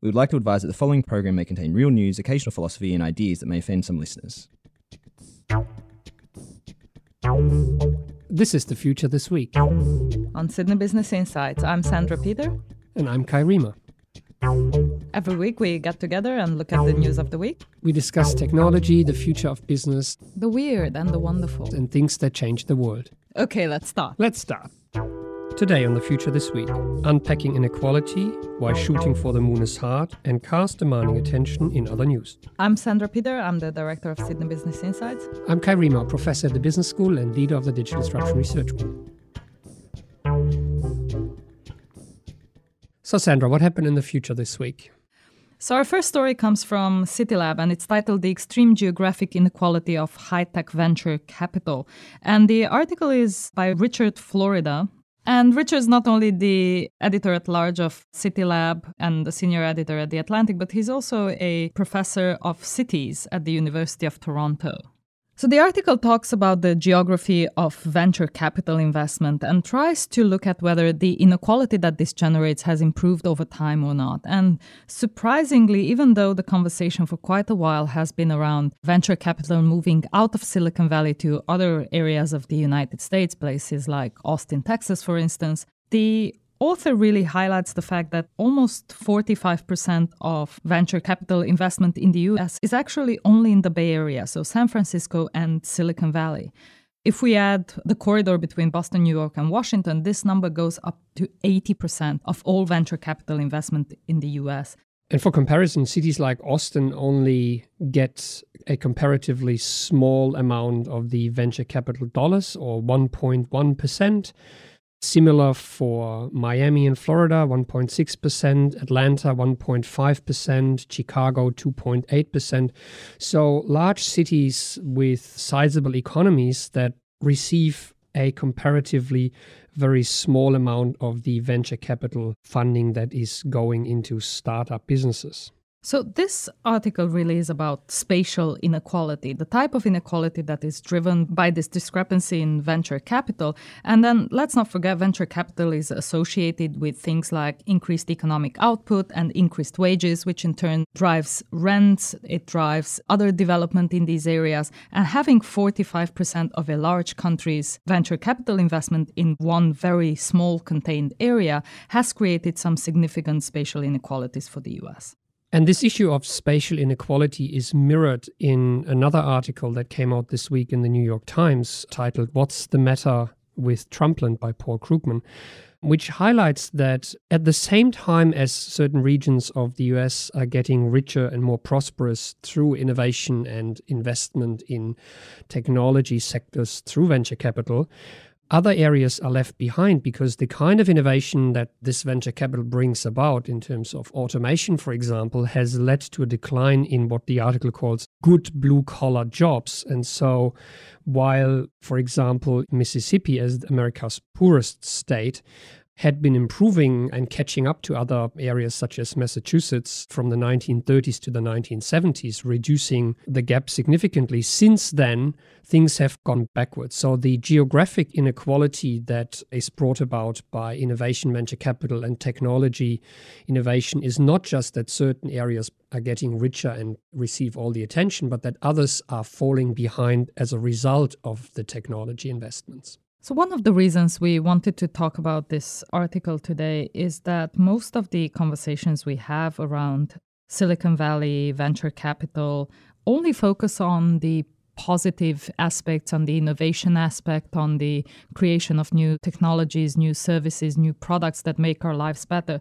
We would like to advise that the following program may contain real news, occasional philosophy, and ideas that may offend some listeners. This is the future this week. On Sydney Business Insights, I'm Sandra Peter. And I'm Kai Riemer. Every week we get together and look at the news of the week, We discuss technology, the future of business, the weird and the wonderful. and things that change the world. Okay, let's start. Let's start. Today on The Future This Week, unpacking inequality, why shooting for the moon is hard, and cars demanding attention in other news. I'm Sandra Peter. I'm the director of Sydney Business Insights. I'm Kai Riemer, professor at the Business School and leader of the Digital Disruption Research Group. So, Sandra, what happened in the future this week? So our first story comes from CityLab and it's titled The Extreme Geographic Inequality of High-Tech Venture Capital. And the article is by Richard Florida. And Richard is not only the editor at large of CityLab and the senior editor at The Atlantic, but he's also a professor of cities at the University of Toronto. So the article talks about the geography of venture capital investment and tries to look at whether the inequality that this generates has improved over time or not. And surprisingly, even though the conversation for quite a while has been around venture capital moving out of Silicon Valley to other areas of the United States, places like Austin, Texas, for instance, the author really highlights the fact that almost 45% of venture capital investment in the US is actually only in the Bay Area, so San Francisco and Silicon Valley. If we add the corridor between Boston, New York, and Washington, this number goes up to 80% of all venture capital investment in the US. And for comparison, cities like Austin only get a comparatively small amount of the venture capital dollars, or 1.1%. Similar for Miami and Florida, 1.6%, Atlanta, 1.5%, Chicago, 2.8%. So large cities with sizable economies that receive a comparatively very small amount of the venture capital funding that is going into startup businesses. So, this article really is about spatial inequality, the type of inequality that is driven by this discrepancy in venture capital. And then let's not forget, venture capital is associated with things like increased economic output and increased wages, which in turn drives rents, it drives other development in these areas. And having 45% of a large country's venture capital investment in one very small contained area has created some significant spatial inequalities for the US. And this issue of spatial inequality is mirrored in another article that came out this week in the New York Times titled What's the Matter with Trumpland? by Paul Krugman, which highlights that at the same time as certain regions of the US are getting richer and more prosperous through innovation and investment in technology sectors through venture capital, other areas are left behind because the kind of innovation that this venture capital brings about in terms of automation, for example, has led to a decline in what the article calls good blue collar jobs. And so, while, for example, Mississippi, as America's poorest state, had been improving and catching up to other areas such as Massachusetts from the 1930s to the 1970s, reducing the gap significantly. Since then, things have gone backwards. So, the geographic inequality that is brought about by innovation, venture capital, and technology innovation is not just that certain areas are getting richer and receive all the attention, but that others are falling behind as a result of the technology investments. So, one of the reasons we wanted to talk about this article today is that most of the conversations we have around Silicon Valley, venture capital, only focus on the positive aspects, on the innovation aspect, on the creation of new technologies, new services, new products that make our lives better.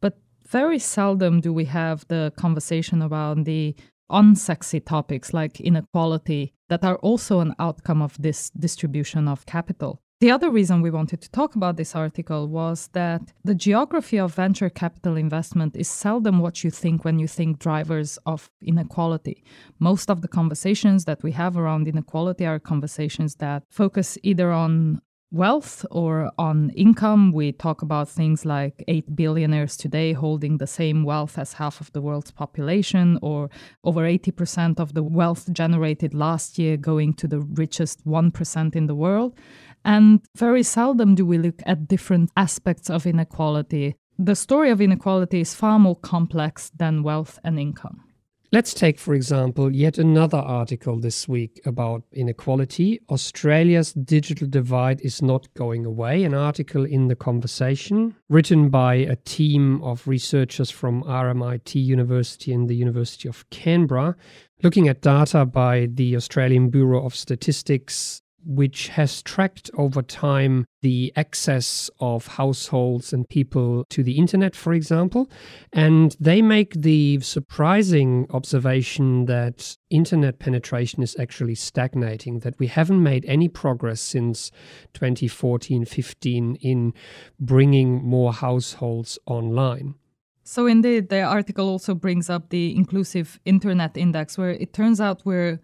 But very seldom do we have the conversation about the unsexy topics like inequality that are also an outcome of this distribution of capital. The other reason we wanted to talk about this article was that the geography of venture capital investment is seldom what you think when you think drivers of inequality. Most of the conversations that we have around inequality are conversations that focus either on wealth or on income. We talk about things like 8 billionaires today holding the same wealth as half of the world's population, or over 80% of the wealth generated last year going to the richest 1% in the world. And very seldom do we look at different aspects of inequality the story of inequality is far more complex than wealth and income. Let's take, for example, yet another article this week about inequality. Australia's digital divide is not going away. An article in The Conversation, written by a team of researchers from RMIT University and the University of Canberra, looking at data by the Australian Bureau of Statistics which has tracked over time the access of households and people to the internet, for example. And they make the surprising observation that internet penetration is actually stagnating, that we haven't made any progress since 2014 15 in bringing more households online. So, indeed, the article also brings up the Inclusive Internet Index, where it turns out we're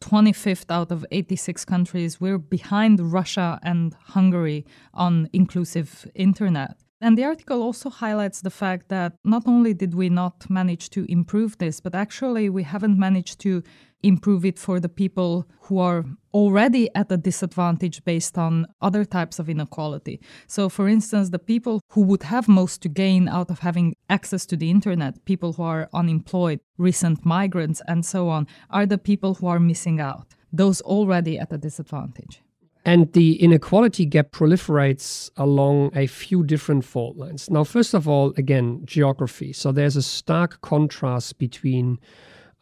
25th out of 86 countries. We're behind Russia and Hungary on inclusive internet. And the article also highlights the fact that not only did we not manage to improve this, but actually we haven't managed to improve it for the people who are already at a disadvantage based on other types of inequality. So, for instance, the people who would have most to gain out of having access to the internet, people who are unemployed, recent migrants, and so on, are the people who are missing out, those already at a disadvantage. And the inequality gap proliferates along a few different fault lines. Now, first of all, again, geography. So there's a stark contrast between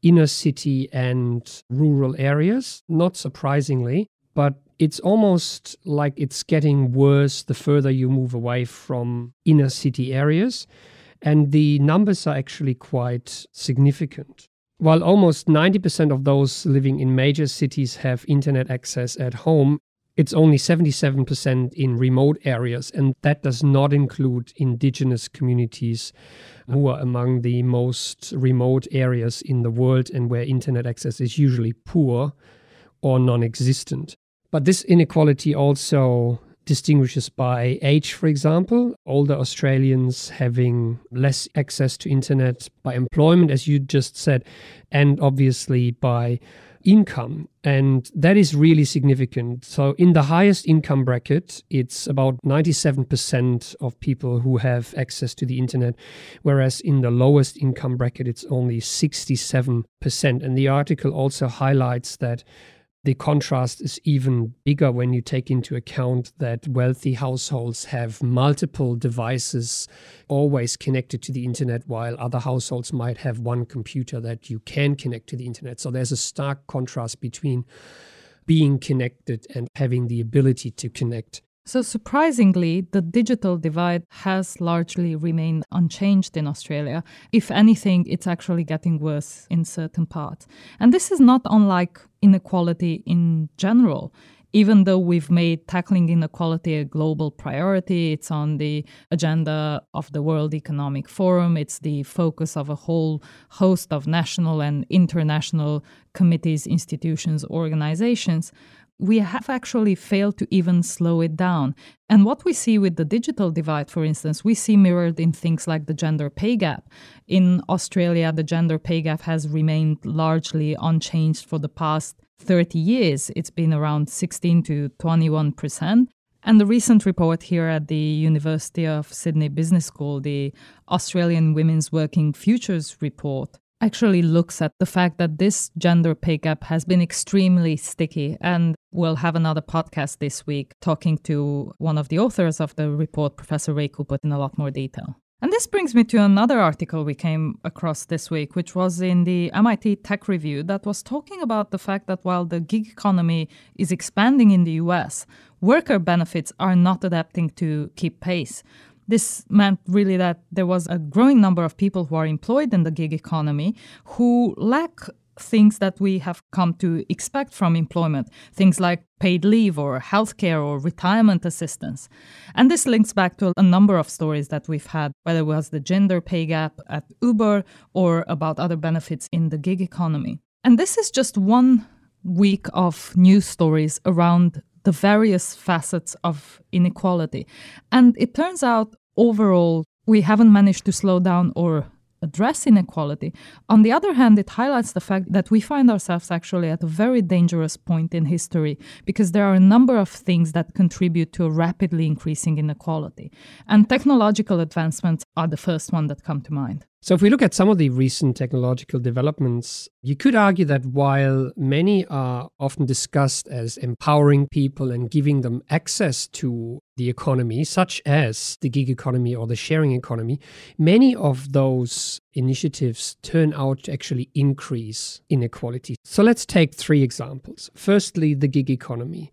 inner city and rural areas, not surprisingly, but it's almost like it's getting worse the further you move away from inner city areas. And the numbers are actually quite significant. While almost 90% of those living in major cities have internet access at home, it's only 77% in remote areas, and that does not include indigenous communities who are among the most remote areas in the world and where internet access is usually poor or non existent. But this inequality also distinguishes by age, for example, older Australians having less access to internet, by employment, as you just said, and obviously by income. And that is really significant. So, in the highest income bracket, it's about 97% of people who have access to the internet, whereas in the lowest income bracket, it's only 67%. And the article also highlights that the contrast is even bigger when you take into account that wealthy households have multiple devices always connected to the internet, while other households might have one computer that you can connect to the internet. So there's a stark contrast between being connected and having the ability to connect. So, surprisingly, the digital divide has largely remained unchanged in Australia. If anything, it's actually getting worse in certain parts. And this is not unlike inequality in general. Even though we've made tackling inequality a global priority, it's on the agenda of the World Economic Forum, it's the focus of a whole host of national and international committees, institutions, organizations we have actually failed to even slow it down. And what we see with the digital divide, for instance, we see mirrored in things like the gender pay gap. In Australia, the gender pay gap has remained largely unchanged for the past 30 years. It's been around 16 to 21 percent. And the recent report here at the University of Sydney Business School, the Australian Women's Working Futures Report, actually looks at the fact that this gender pay gap has been extremely sticky. And we'll have another podcast this week talking to one of the authors of the report, Professor Rae Cooper, in a lot more detail. And this brings me to another article we came across this week, which was in the MIT Tech Review that was talking about the fact that while the gig economy is expanding in the US, worker benefits are not adapting to keep pace. This meant really that there was a growing number of people who are employed in the gig economy who lack things that we have come to expect from employment, things like paid leave or healthcare or retirement assistance. And this links back to a number of stories that we've had, whether it was the gender pay gap at Uber or about other benefits in the gig economy. And this is just one week of news stories around the various facets of inequality. And it turns out overall, we haven't managed to slow down or address inequality. On the other hand, it highlights the fact that we find ourselves actually at a very dangerous point in history because there are a number of things that contribute to a rapidly increasing inequality. And technological advancements are the first one that come to mind. So, if we look at some of the recent technological developments, you could argue that while many are often discussed as empowering people and giving them access to the economy, such as the gig economy or the sharing economy, many of those initiatives turn out to actually increase inequality. So, let's take three examples. Firstly, the gig economy.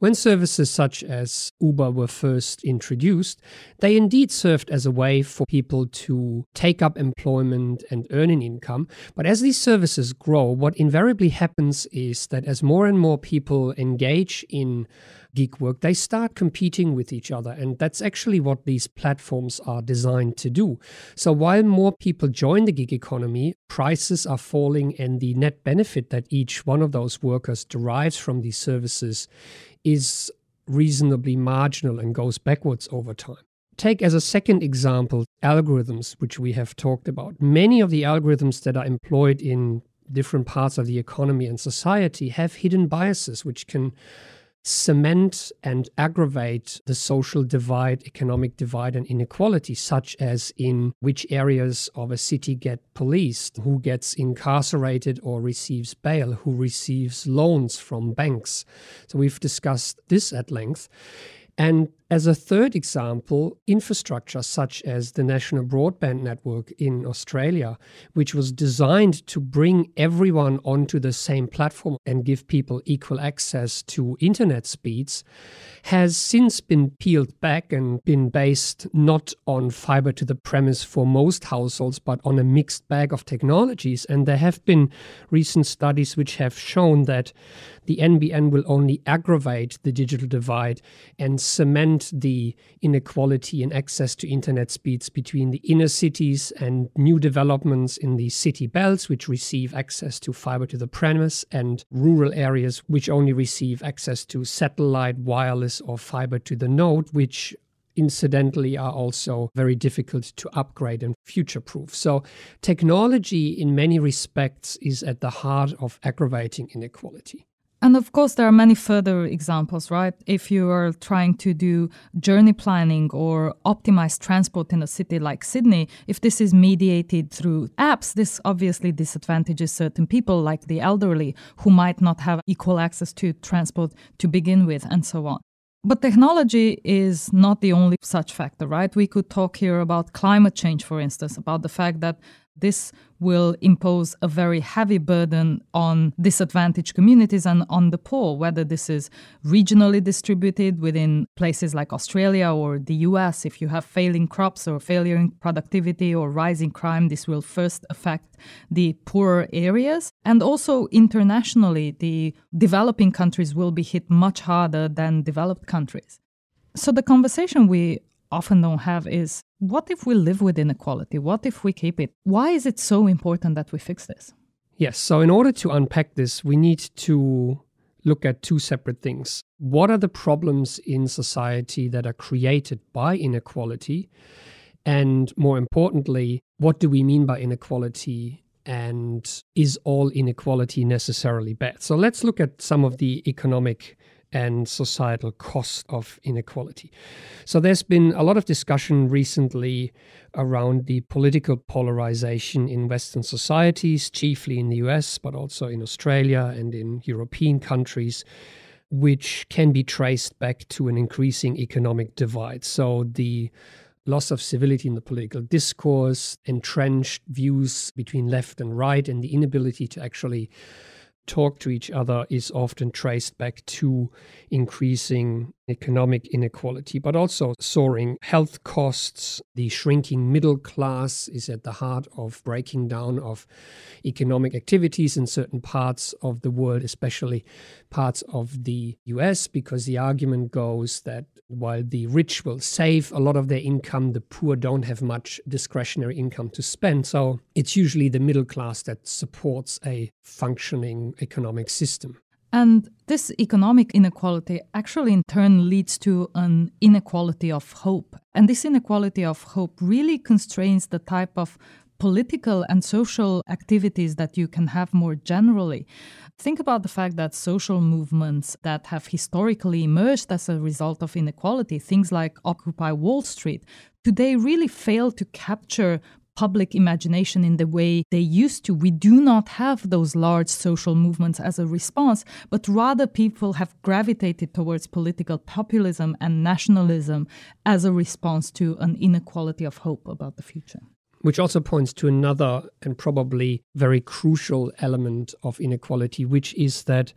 When services such as Uber were first introduced, they indeed served as a way for people to take up employment and earn an income. But as these services grow, what invariably happens is that as more and more people engage in gig work, they start competing with each other. And that's actually what these platforms are designed to do. So while more people join the gig economy, prices are falling, and the net benefit that each one of those workers derives from these services is reasonably marginal and goes backwards over time. Take as a second example algorithms, which we have talked about. Many of the algorithms that are employed in different parts of the economy and society have hidden biases, which can cement and aggravate the social divide, economic divide, and inequality, such as in which areas of a city get policed, who gets incarcerated or receives bail, who receives loans from banks. So we've discussed this at length. And as a third example, infrastructure such as the National Broadband Network in Australia, which was designed to bring everyone onto the same platform and give people equal access to internet speeds, has since been peeled back and been based not on fiber to the premise for most households, but on a mixed bag of technologies. And there have been recent studies which have shown that the NBN will only aggravate the digital divide and cement the inequality in access to internet speeds between the inner cities and new developments in the city belts, which receive access to fiber to the premise, and rural areas, which only receive access to satellite, wireless, or fiber to the node, which incidentally are also very difficult to upgrade and future proof. So, technology in many respects is at the heart of aggravating inequality. And of course, there are many further examples, right? If you are trying to do journey planning or optimize transport in a city like Sydney, if this is mediated through apps, this obviously disadvantages certain people, like the elderly, who might not have equal access to transport to begin with, and so on. But technology is not the only such factor, right? We could talk here about climate change, for instance, about the fact that this will impose a very heavy burden on disadvantaged communities and on the poor, whether this is regionally distributed within places like Australia or the US. If you have failing crops or failure in productivity or rising crime, this will first affect the poorer areas. And also internationally, the developing countries will be hit much harder than developed countries. So the conversation we often don't have is what if we live with inequality? What if we keep it? Why is it so important that we fix this? Yes. So, in order to unpack this, we need to look at two separate things. What are the problems in society that are created by inequality? And more importantly, what do we mean by inequality? And is all inequality necessarily bad? So, let's look at some of the economic and societal cost of inequality. So there's been a lot of discussion recently around the political polarization in Western societies, chiefly in the US, but also in Australia and in European countries, which can be traced back to an increasing economic divide. So the loss of civility in the political discourse, entrenched views between left and right, and the inability to actually talk to each other is often traced back to increasing economic inequality, but also soaring health costs. The shrinking middle class is at the heart of breaking down of economic activities in certain parts of the world, especially parts of the US, because the argument goes that while the rich will save a lot of their income, the poor don't have much discretionary income to spend. So it's usually the middle class that supports a functioning economic system. And this economic inequality actually, in turn, leads to an inequality of hope. And this inequality of hope really constrains the type of political and social activities that you can have more generally. Think about the fact that social movements that have historically emerged as a result of inequality, things like Occupy Wall Street, today really fail to capture public imagination in the way they used to. We do not have those large social movements as a response, but rather people have gravitated towards political populism and nationalism as a response to an inequality of hope about the future which also points to another and probably very crucial element of inequality, which is that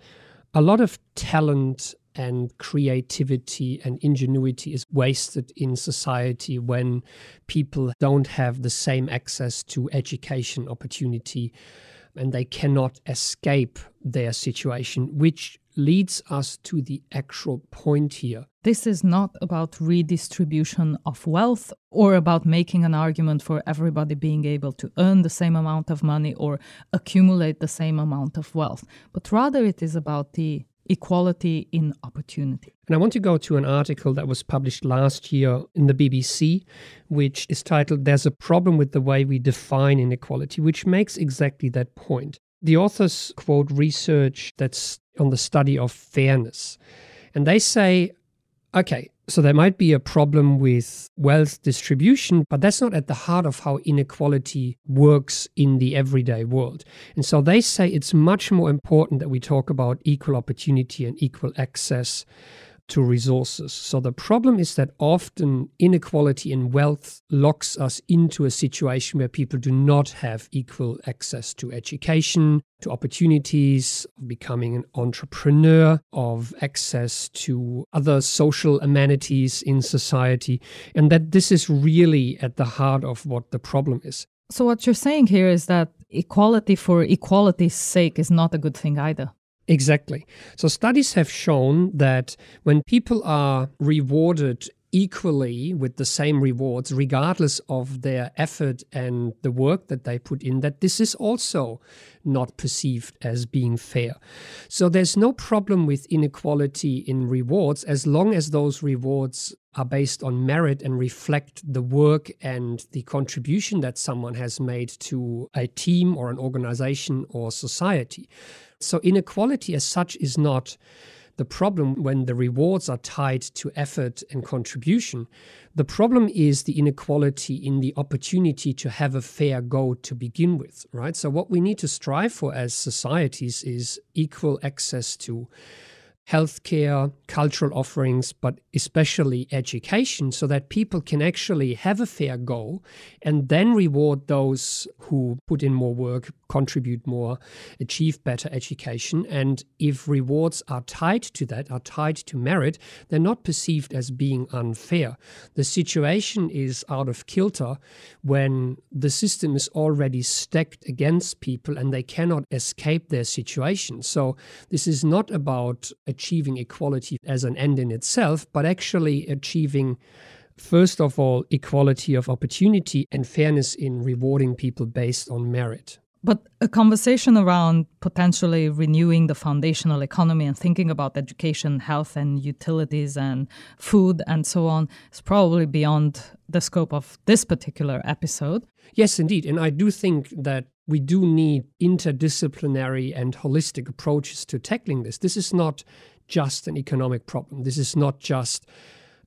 a lot of talent and creativity and ingenuity is wasted in society when people don't have the same access to education opportunity and they cannot escape their situation, which leads us to the actual point here. This is not about redistribution of wealth or about making an argument for everybody being able to earn the same amount of money or accumulate the same amount of wealth, but rather it is about the equality in opportunity. And I want to go to an article that was published last year in the BBC, which is titled There's a Problem with the Way We Define Inequality, which makes exactly that point. The authors quote research that's on the study of fairness. And they say, okay, so there might be a problem with wealth distribution, but that's not at the heart of how inequality works in the everyday world. And so they say it's much more important that we talk about equal opportunity and equal access to resources. So the problem is that often inequality in wealth locks us into a situation where people do not have equal access to education, to opportunities, of becoming an entrepreneur, of access to other social amenities in society, and that this is really at the heart of what the problem is. So, what you're saying here is that equality for equality's sake is not a good thing either. Exactly. So studies have shown that when people are rewarded equally with the same rewards, regardless of their effort and the work that they put in, that this is also not perceived as being fair. So there's no problem with inequality in rewards as long as those rewards are based on merit and reflect the work and the contribution that someone has made to a team or an organization or society. So inequality as such is not the problem when the rewards are tied to effort and contribution. The problem is the inequality in the opportunity to have a fair go to begin with, right? So, what we need to strive for as societies is equal access to healthcare, cultural offerings, but especially education, so that people can actually have a fair go and then reward those who put in more work, contribute more, achieve better education. And if rewards are tied to that, are tied to merit, they're not perceived as being unfair. The situation is out of kilter when the system is already stacked against people and they cannot escape their situation. So this is not about achieving equality as an end in itself, but actually achieving first of all, equality of opportunity and fairness in rewarding people based on merit. But a conversation around potentially renewing the foundational economy and thinking about education, health, and utilities and food and so on is probably beyond the scope of this particular episode. Yes, indeed. And I do think that we do need interdisciplinary and holistic approaches to tackling this. This is not just an economic problem. This is not just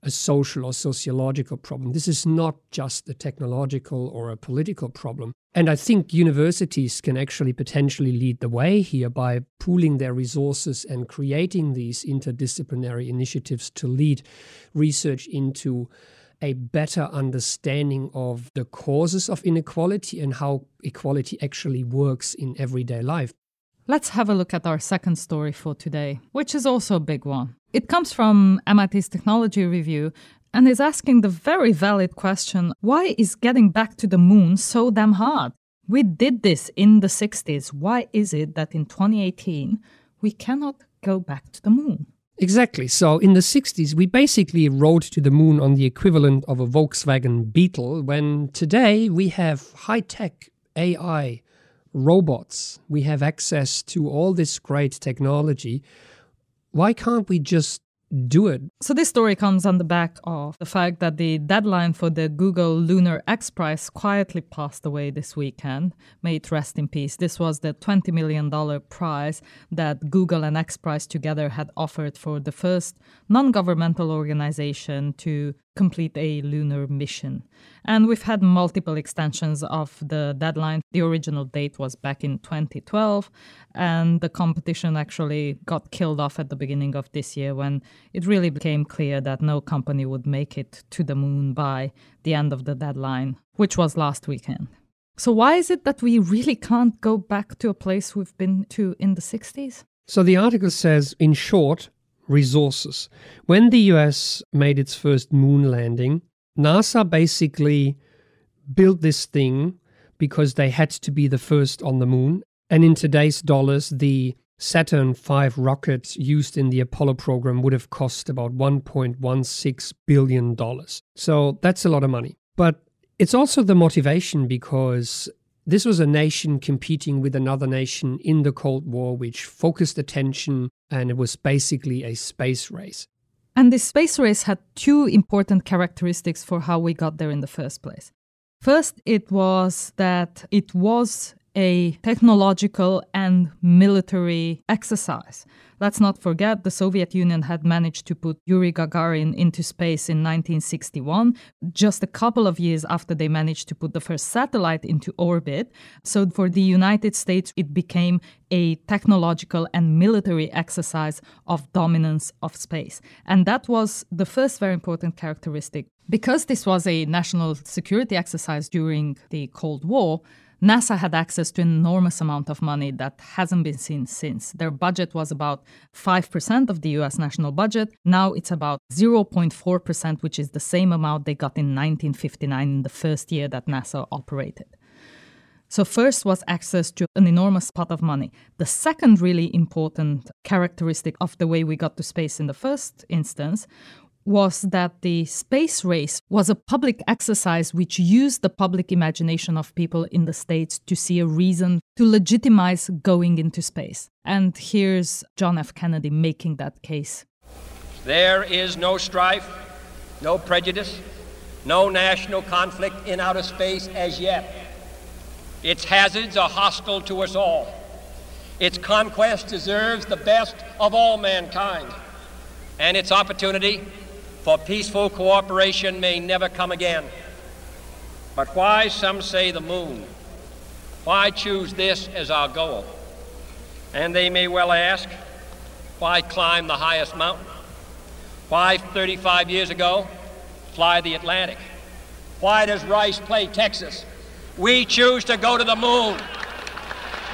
a social or sociological problem. This is not just a technological or a political problem. And I think universities can actually potentially lead the way here by pooling their resources and creating these interdisciplinary initiatives to lead research into a better understanding of the causes of inequality and how equality actually works in everyday life. Let's have a look at our second story for today, which is also a big one. It comes from MIT's Technology Review and is asking the very valid question why is getting back to the moon so damn hard? We did this in the 60s. Why is it that in 2018 we cannot go back to the moon? Exactly. So in the 60s, we basically rode to the moon on the equivalent of a Volkswagen Beetle, when today we have high tech AI, robots, we have access to all this great technology. Why can't we just do it. So, this story comes on the back of the fact that the deadline for the Google Lunar X Prize quietly passed away this weekend. May it rest in peace. This was the $20 million prize that Google and X Prize together had offered for the first non governmental organization to complete a lunar mission. And we've had multiple extensions of the deadline. The original date was back in 2012, and the competition actually got killed off at the beginning of this year when it really became clear that no company would make it to the moon by the end of the deadline, which was last weekend. So, why is it that we really can't go back to a place we've been to in the 60s? So, the article says, in short, resources. When the US made its first moon landing, NASA basically built this thing because they had to be the first on the moon. And in today's dollars, the Saturn V rocket used in the Apollo program would have cost about $1.16 billion. So that's a lot of money. But it's also the motivation because this was a nation competing with another nation in the Cold War, which focused attention, and it was basically a space race. And this space race had two important characteristics for how we got there in the first place. First, it was that it was a technological and military exercise. Let's not forget the Soviet Union had managed to put Yuri Gagarin into space in 1961, just a couple of years after they managed to put the first satellite into orbit. So for the United States, it became a technological and military exercise of dominance of space. And that was the first very important characteristic. Because this was a national security exercise during the Cold War, NASA had access to an enormous amount of money that hasn't been seen since. Their budget was about 5% of the US national budget. Now it's about 0.4%, which is the same amount they got in 1959 in the first year that NASA operated. So, first was access to an enormous pot of money. The second really important characteristic of the way we got to space in the first instance was that the space race was a public exercise which used the public imagination of people in the States to see a reason to legitimize going into space. And here's John F. Kennedy making that case. There is no strife, no prejudice, no national conflict in outer space as yet. Its hazards are hostile to us all. Its conquest deserves the best of all mankind, and its opportunity for peaceful cooperation may never come again. But why, some say, the moon? Why choose this as our goal? And they may well ask, why climb the highest mountain? Why, 35 years ago, fly the Atlantic? Why does Rice play Texas? We choose to go to the moon.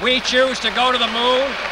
We choose to go to the moon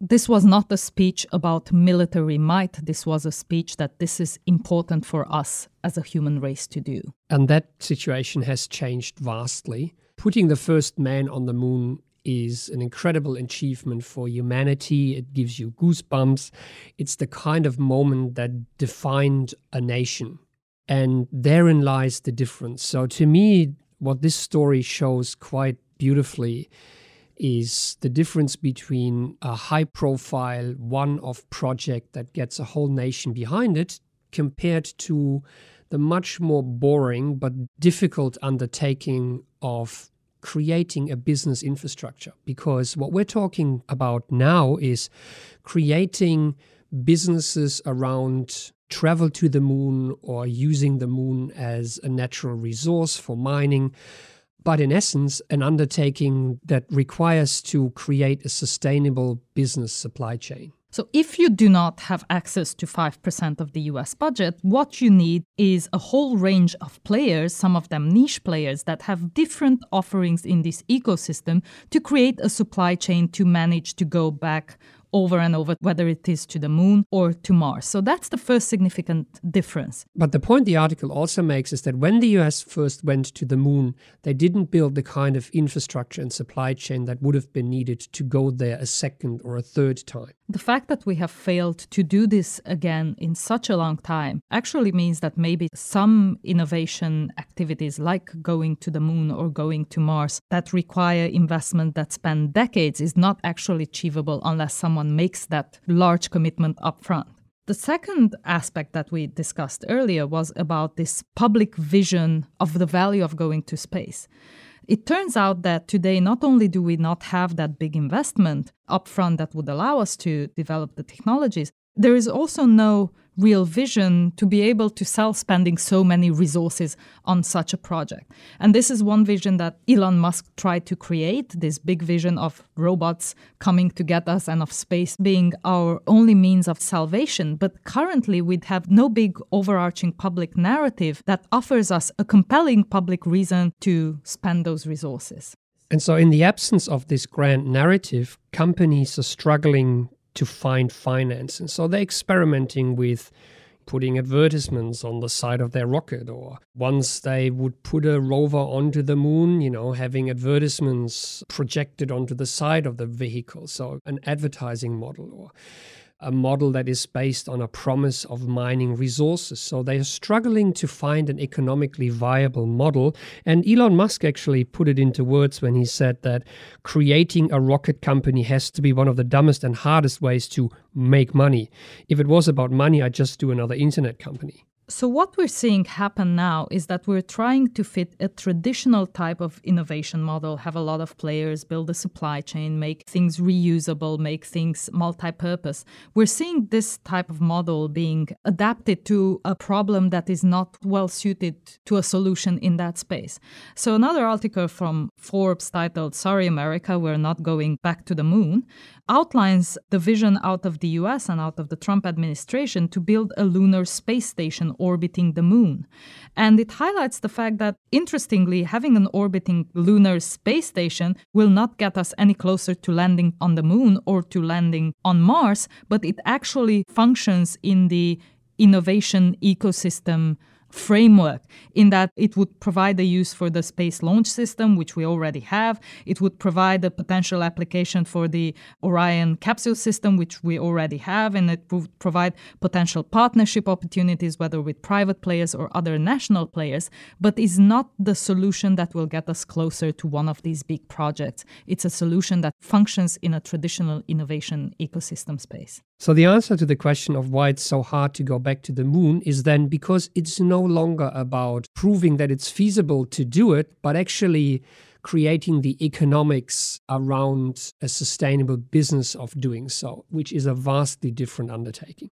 this was not a speech about military might. This was a speech that this is important for us as a human race to do. And that situation has changed vastly. Putting the first man on the moon is an incredible achievement for humanity. It gives you goosebumps. It's the kind of moment that defined a nation. And therein lies the difference. So, to me, what this story shows quite beautifully is the difference between a high profile, one off project that gets a whole nation behind it compared to the much more boring but difficult undertaking of creating a business infrastructure. Because what we're talking about now is creating businesses around travel to the moon or using the moon as a natural resource for mining but in essence, an undertaking that requires to create a sustainable business supply chain. So, if you do not have access to 5% of the US budget, what you need is a whole range of players, some of them niche players, that have different offerings in this ecosystem to create a supply chain to manage to go back over and over, whether it is to the moon or to Mars. So that's the first significant difference. But the point the article also makes is that when the US first went to the moon, they didn't build the kind of infrastructure and supply chain that would have been needed to go there a second or a third time. The fact that we have failed to do this again in such a long time actually means that maybe some innovation activities like going to the moon or going to Mars that require investment that span decades is not actually achievable unless someone makes that large commitment upfront. The second aspect that we discussed earlier was about this public vision of the value of going to space. It turns out that today, not only do we not have that big investment upfront that would allow us to develop the technologies, there is also no real vision to be able to sell spending so many resources on such a project. And this is one vision that Elon Musk tried to create this big vision of robots coming to get us and of space being our only means of salvation. But currently, we'd have no big overarching public narrative that offers us a compelling public reason to spend those resources. And so, in the absence of this grand narrative, companies are struggling to find finance. And so they're experimenting with putting advertisements on the side of their rocket or once they would put a rover onto the moon you know having advertisements projected onto the side of the vehicle so an advertising model or a model that is based on a promise of mining resources. So they are struggling to find an economically viable model. And Elon Musk actually put it into words when he said that creating a rocket company has to be one of the dumbest and hardest ways to make money. If it was about money, I'd just do another internet company. So, what we're seeing happen now is that we're trying to fit a traditional type of innovation model, have a lot of players, build a supply chain, make things reusable, make things multi purpose. We're seeing this type of model being adapted to a problem that is not well suited to a solution in that space. So, another article from Forbes titled Sorry America, We're Not Going Back to the Moon outlines the vision out of the US and out of the Trump administration to build a lunar space station orbiting the moon. And it highlights the fact that, interestingly, having an orbiting lunar space station will not get us any closer to landing on the moon or to landing on Mars, but it actually functions in the innovation ecosystem framework in that it would provide a use for the space launch system which we already have. It would provide a potential application for the orion capsule system which we already have and it would provide potential partnership opportunities whether with private players or other national players but is not the solution that will get us closer to one of these big projects. It's a solution that functions in a traditional innovation ecosystem space so the answer to the question of why it's so hard to go back to the moon is then because it's no longer about proving that it's feasible to do it, but actually creating the economics around a sustainable business of doing so, which is a vastly different undertaking.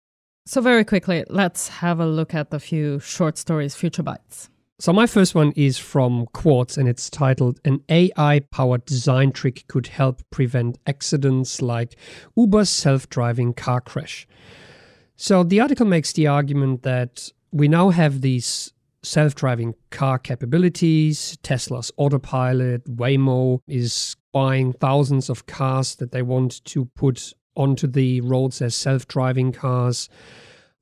So, very quickly, let's have a look at a few short stories, Future Bites. So, my first one is from Quartz and it's titled An AI powered design trick could help prevent accidents like Uber's self driving car crash. So, the article makes the argument that we now have these self driving car capabilities. Tesla's autopilot, Waymo is buying thousands of cars that they want to put onto the roads as self driving cars.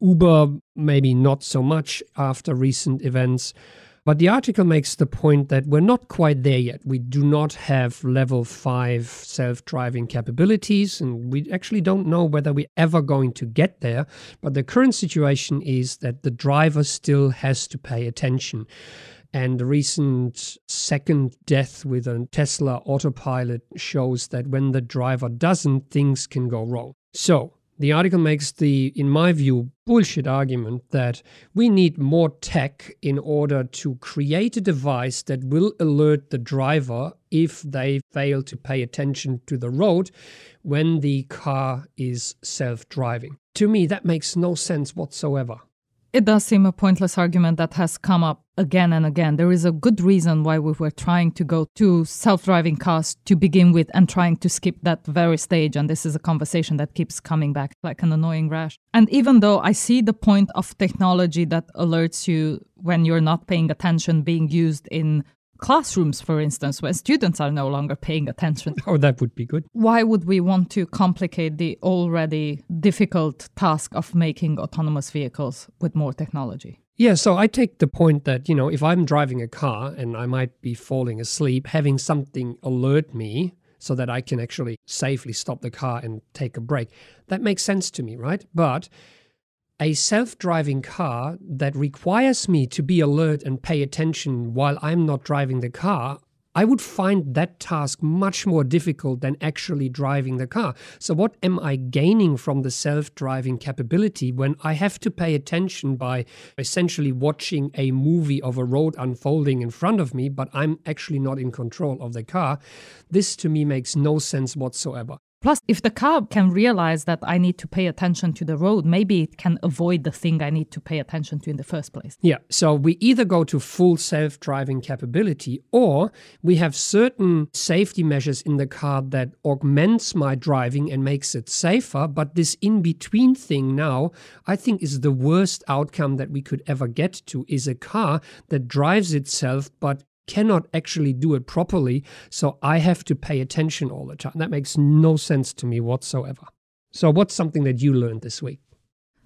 Uber, maybe not so much after recent events. But the article makes the point that we're not quite there yet. We do not have level 5 self driving capabilities, and we actually don't know whether we're ever going to get there. But the current situation is that the driver still has to pay attention. And the recent second death with a Tesla autopilot shows that when the driver doesn't, things can go wrong. So, the article makes the, in my view, bullshit argument that we need more tech in order to create a device that will alert the driver if they fail to pay attention to the road when the car is self driving. To me, that makes no sense whatsoever. It does seem a pointless argument that has come up again and again. There is a good reason why we were trying to go to self driving cars to begin with and trying to skip that very stage. And this is a conversation that keeps coming back like an annoying rash. And even though I see the point of technology that alerts you when you're not paying attention being used in classrooms, for instance, where students are no longer paying attention. Oh, that would be good. Why would we want to complicate the already difficult task of making autonomous vehicles with more technology? Yeah, so I take the point that, you know, if I'm driving a car and I might be falling asleep, having something alert me so that I can actually safely stop the car and take a break, that makes sense to me, right? But a self driving car that requires me to be alert and pay attention while I'm not driving the car, I would find that task much more difficult than actually driving the car. So, what am I gaining from the self driving capability when I have to pay attention by essentially watching a movie of a road unfolding in front of me, but I'm actually not in control of the car? This to me makes no sense whatsoever. Plus, if the car can realize that I need to pay attention to the road, maybe it can avoid the thing I need to pay attention to in the first place. Yeah, so we either go to full self driving capability or we have certain safety measures in the car that augments my driving and makes it safer. But this in between thing now, I think, is the worst outcome that we could ever get to is a car that drives itself but cannot actually do it properly, so I have to pay attention all the time. That makes no sense to me whatsoever. So, what's something that you learned this week?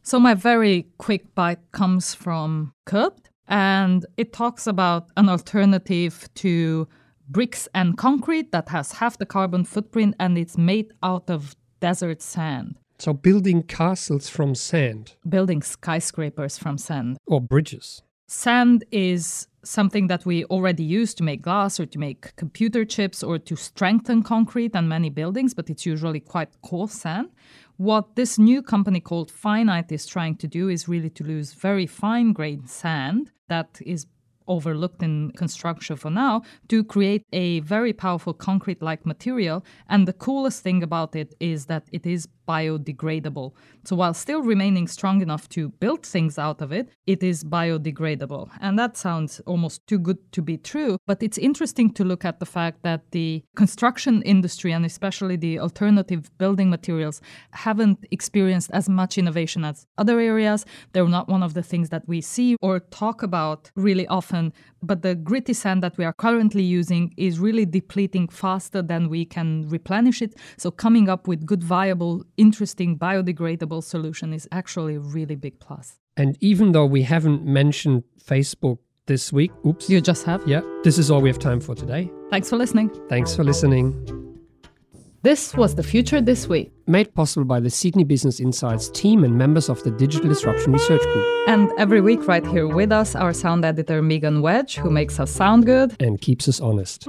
So, my very quick bite comes from Curbed, and it talks about an alternative to bricks and concrete that has half the carbon footprint and it's made out of desert sand. So, building castles from sand. Building skyscrapers from sand. Or bridges. Sand is something that we already use to make glass or to make computer chips or to strengthen concrete and many buildings, but it's usually quite coarse sand. What this new company called Finite is trying to do is really to use very fine grained sand that is overlooked in construction for now to create a very powerful concrete like material. And the coolest thing about it is that it is biodegradable. So while still remaining strong enough to build things out of it, it is biodegradable. And that sounds almost too good to be true. But it's interesting to look at the fact that the construction industry and especially the alternative building materials haven't experienced as much innovation as other areas. They're not one of the things that we see or talk about really often. But the gritty sand that we are currently using is really depleting faster than we can replenish it. So coming up with good, viable interesting biodegradable solution is actually a really big plus. And even though we haven't mentioned Facebook this week, oops. You just have? Yeah, this is all we have time for today. Thanks for listening. Thanks for listening. This was The Future This Week. Made possible by the Sydney Business Insights team and members of the Digital Disruption Research Group. And every week, right here with us, our sound editor Megan Wedge, who makes us sound good and keeps us honest.